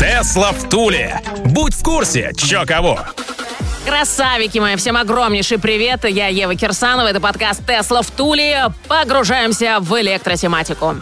Тесла в Туле. Будь в курсе, чё кого. Красавики мои, всем огромнейший привет. Я Ева Кирсанова, это подкаст «Тесла в Туле». Погружаемся в электротематику.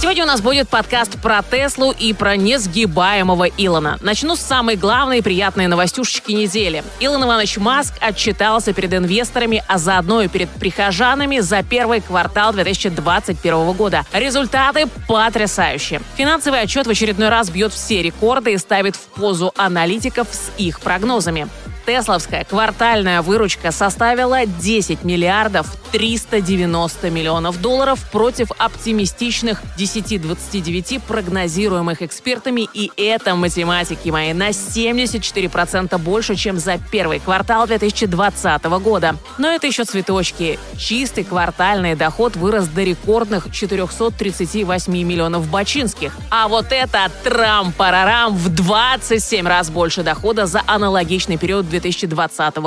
Сегодня у нас будет подкаст про Теслу и про несгибаемого Илона. Начну с самой главной и приятной новостюшечки недели. Илон Иванович Маск отчитался перед инвесторами, а заодно и перед прихожанами за первый квартал 2021 года. Результаты потрясающие. Финансовый отчет в очередной раз бьет все рекорды и ставит в позу аналитиков с их прогнозами. Тесловская квартальная выручка составила 10 миллиардов 390 миллионов долларов против оптимистичных 10-29 прогнозируемых экспертами. И это, математики мои, на 74% больше, чем за первый квартал 2020 года. Но это еще цветочки. Чистый квартальный доход вырос до рекордных 438 миллионов бачинских. А вот это трам-парарам в 27 раз больше дохода за аналогичный период 2020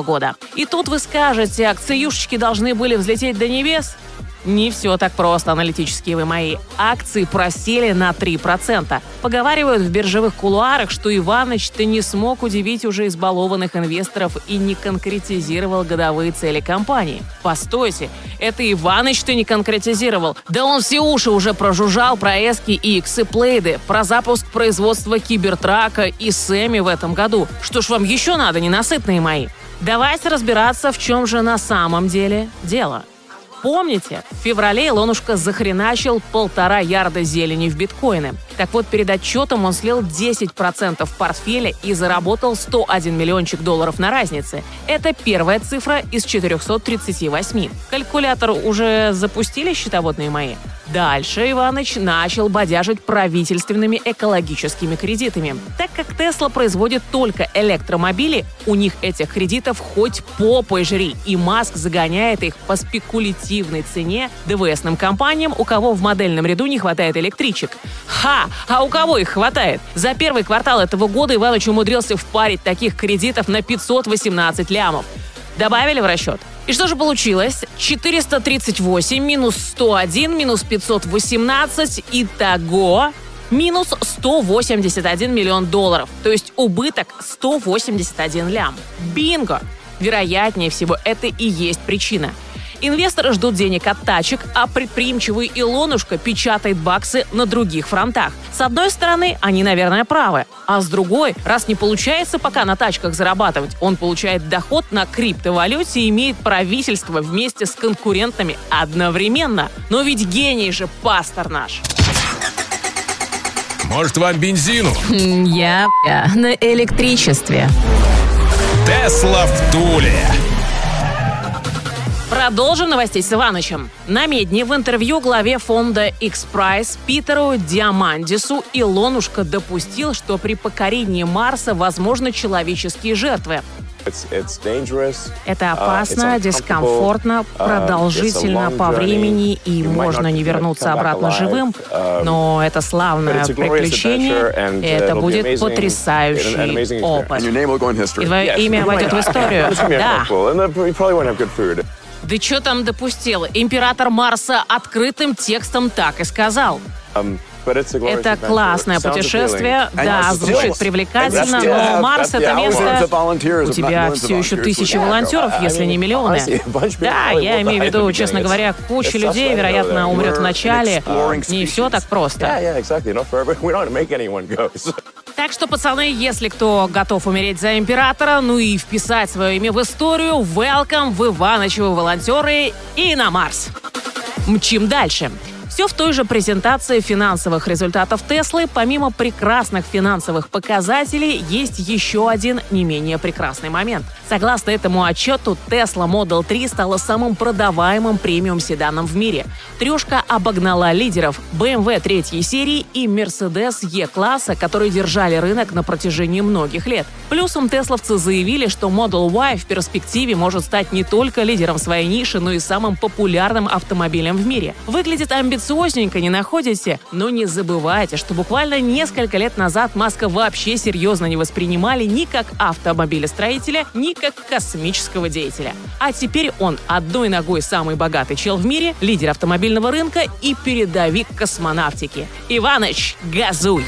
года. И тут вы скажете, акциюшечки должны были взлететь до небес? Не все так просто, аналитические вы мои. Акции просели на 3%. Поговаривают в биржевых кулуарах, что Иваныч-то не смог удивить уже избалованных инвесторов и не конкретизировал годовые цели компании. Постойте, это Иваныч-то не конкретизировал. Да он все уши уже прожужжал про эски и иксы Плейды, про запуск производства Кибертрака и Сэмми в этом году. Что ж вам еще надо, ненасытные мои? Давайте разбираться, в чем же на самом деле дело. Помните, в феврале Илонушка захреначил полтора ярда зелени в биткоины. Так вот, перед отчетом он слил 10% портфеля и заработал 101 миллиончик долларов на разнице. Это первая цифра из 438. Калькулятор уже запустили, счетоводные мои? Дальше Иваныч начал бодяжить правительственными экологическими кредитами. Так как Тесла производит только электромобили, у них этих кредитов хоть попой жри, и Маск загоняет их по спекулятивной цене ДВСным компаниям, у кого в модельном ряду не хватает электричек. Ха! А у кого их хватает? За первый квартал этого года Иваныч умудрился впарить таких кредитов на 518 лямов. Добавили в расчет? И что же получилось? 438 минус 101 минус 518. Итого минус 181 миллион долларов. То есть убыток 181 лям. Бинго! Вероятнее всего, это и есть причина. Инвесторы ждут денег от тачек, а предприимчивый Илонушка печатает баксы на других фронтах. С одной стороны, они, наверное, правы. А с другой, раз не получается пока на тачках зарабатывать, он получает доход на криптовалюте и имеет правительство вместе с конкурентами одновременно. Но ведь гений же пастор наш. Может, вам бензину? Я, на электричестве. Тесла в Туле. Продолжим новостей с Иванычем. На Медне в интервью главе фонда X-Prize Питеру Диамандису Илонушка допустил, что при покорении Марса возможны человеческие жертвы. Это Uh, опасно, дискомфортно, продолжительно по времени и можно не вернуться обратно живым, но это славное приключение, и это будет потрясающий опыт. И твое имя войдет в историю. Да. Да что там допустил? Император Марса открытым текстом так и сказал. Это классное путешествие, да, звучит привлекательно, но Марс — это место... У тебя все еще тысячи волонтеров, если не миллионы. Да, я имею в виду, честно говоря, куча людей, вероятно, умрет в начале. Не все так просто. Так что, пацаны, если кто готов умереть за императора, ну и вписать свое имя в историю, welcome в Иванычевы волонтеры и на Марс. Мчим дальше. Все в той же презентации финансовых результатов Теслы. Помимо прекрасных финансовых показателей, есть еще один не менее прекрасный момент. Согласно этому отчету, Tesla Model 3 стала самым продаваемым премиум-седаном в мире. Трешка обогнала лидеров BMW третьей серии и Mercedes E-класса, которые держали рынок на протяжении многих лет. Плюсом тесловцы заявили, что Model Y в перспективе может стать не только лидером своей ниши, но и самым популярным автомобилем в мире. Выглядит амбициозненько, не находите? Но не забывайте, что буквально несколько лет назад Маска вообще серьезно не воспринимали ни как автомобилестроителя, ни как космического деятеля. А теперь он одной ногой самый богатый чел в мире, лидер автомобильного рынка и передовик космонавтики. Иваныч, газуй!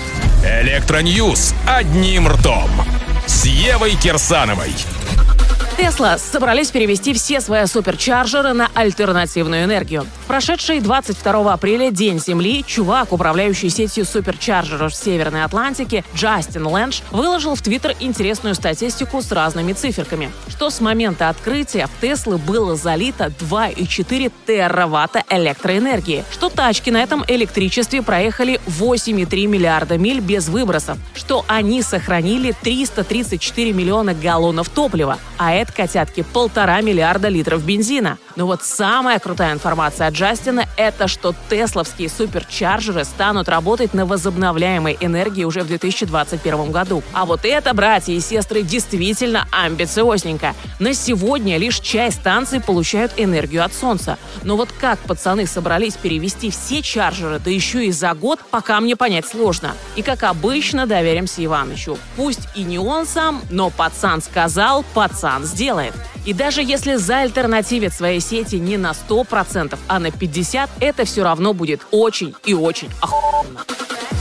Электро news одним ртом с Евой Кирсановой. Тесла собрались перевести все свои суперчарджеры на альтернативную энергию. В прошедший 22 апреля День Земли чувак, управляющий сетью суперчарджеров Северной Атлантики, Джастин Лэндж, выложил в Твиттер интересную статистику с разными циферками, что с момента открытия в Теслы было залито 2,4 тераватта электроэнергии, что тачки на этом электричестве проехали 8,3 миллиарда миль без выбросов, что они сохранили 334 миллиона галлонов топлива, а это, котятки, полтора миллиарда литров бензина. Но вот самая крутая информация Джастина – это что тесловские суперчарджеры станут работать на возобновляемой энергии уже в 2021 году. А вот это, братья и сестры, действительно амбициозненько. На сегодня лишь часть станций получают энергию от солнца. Но вот как пацаны собрались перевести все чарджеры, да еще и за год, пока мне понять сложно. И как обычно, доверимся Иванычу. Пусть и не он сам, но пацан сказал, пацан сделает. И даже если заальтернативит своей сети не на 100%, а на 50%, это все равно будет очень и очень охуенно.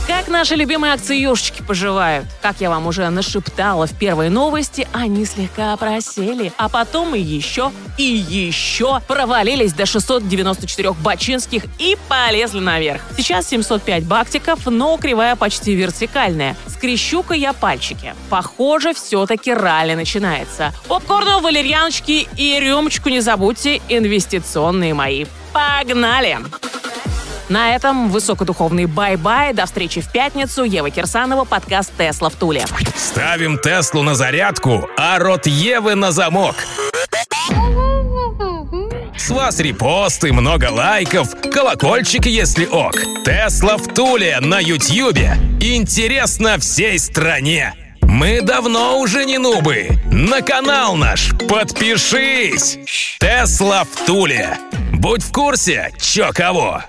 Как наши любимые акциюшечки поживают? Как я вам уже нашептала в первой новости, они слегка просели, а потом и еще, и еще провалились до 694 бачинских и полезли наверх. Сейчас 705 бактиков, но кривая почти вертикальная. Скрещу-ка я пальчики. Похоже, все-таки ралли начинается. Попкорну, валерьяночки и рюмочку не забудьте, инвестиционные мои. Погнали! На этом высокодуховный bye-bye. До встречи в пятницу. Ева Кирсанова, подкаст «Тесла в Туле». Ставим Теслу на зарядку, а рот Евы на замок. С вас репосты, много лайков, колокольчик, если ок. Тесла в Туле на Ютьюбе. Интересно всей стране. Мы давно уже не нубы. На канал наш подпишись. Тесла в Туле. Будь в курсе, чё кого.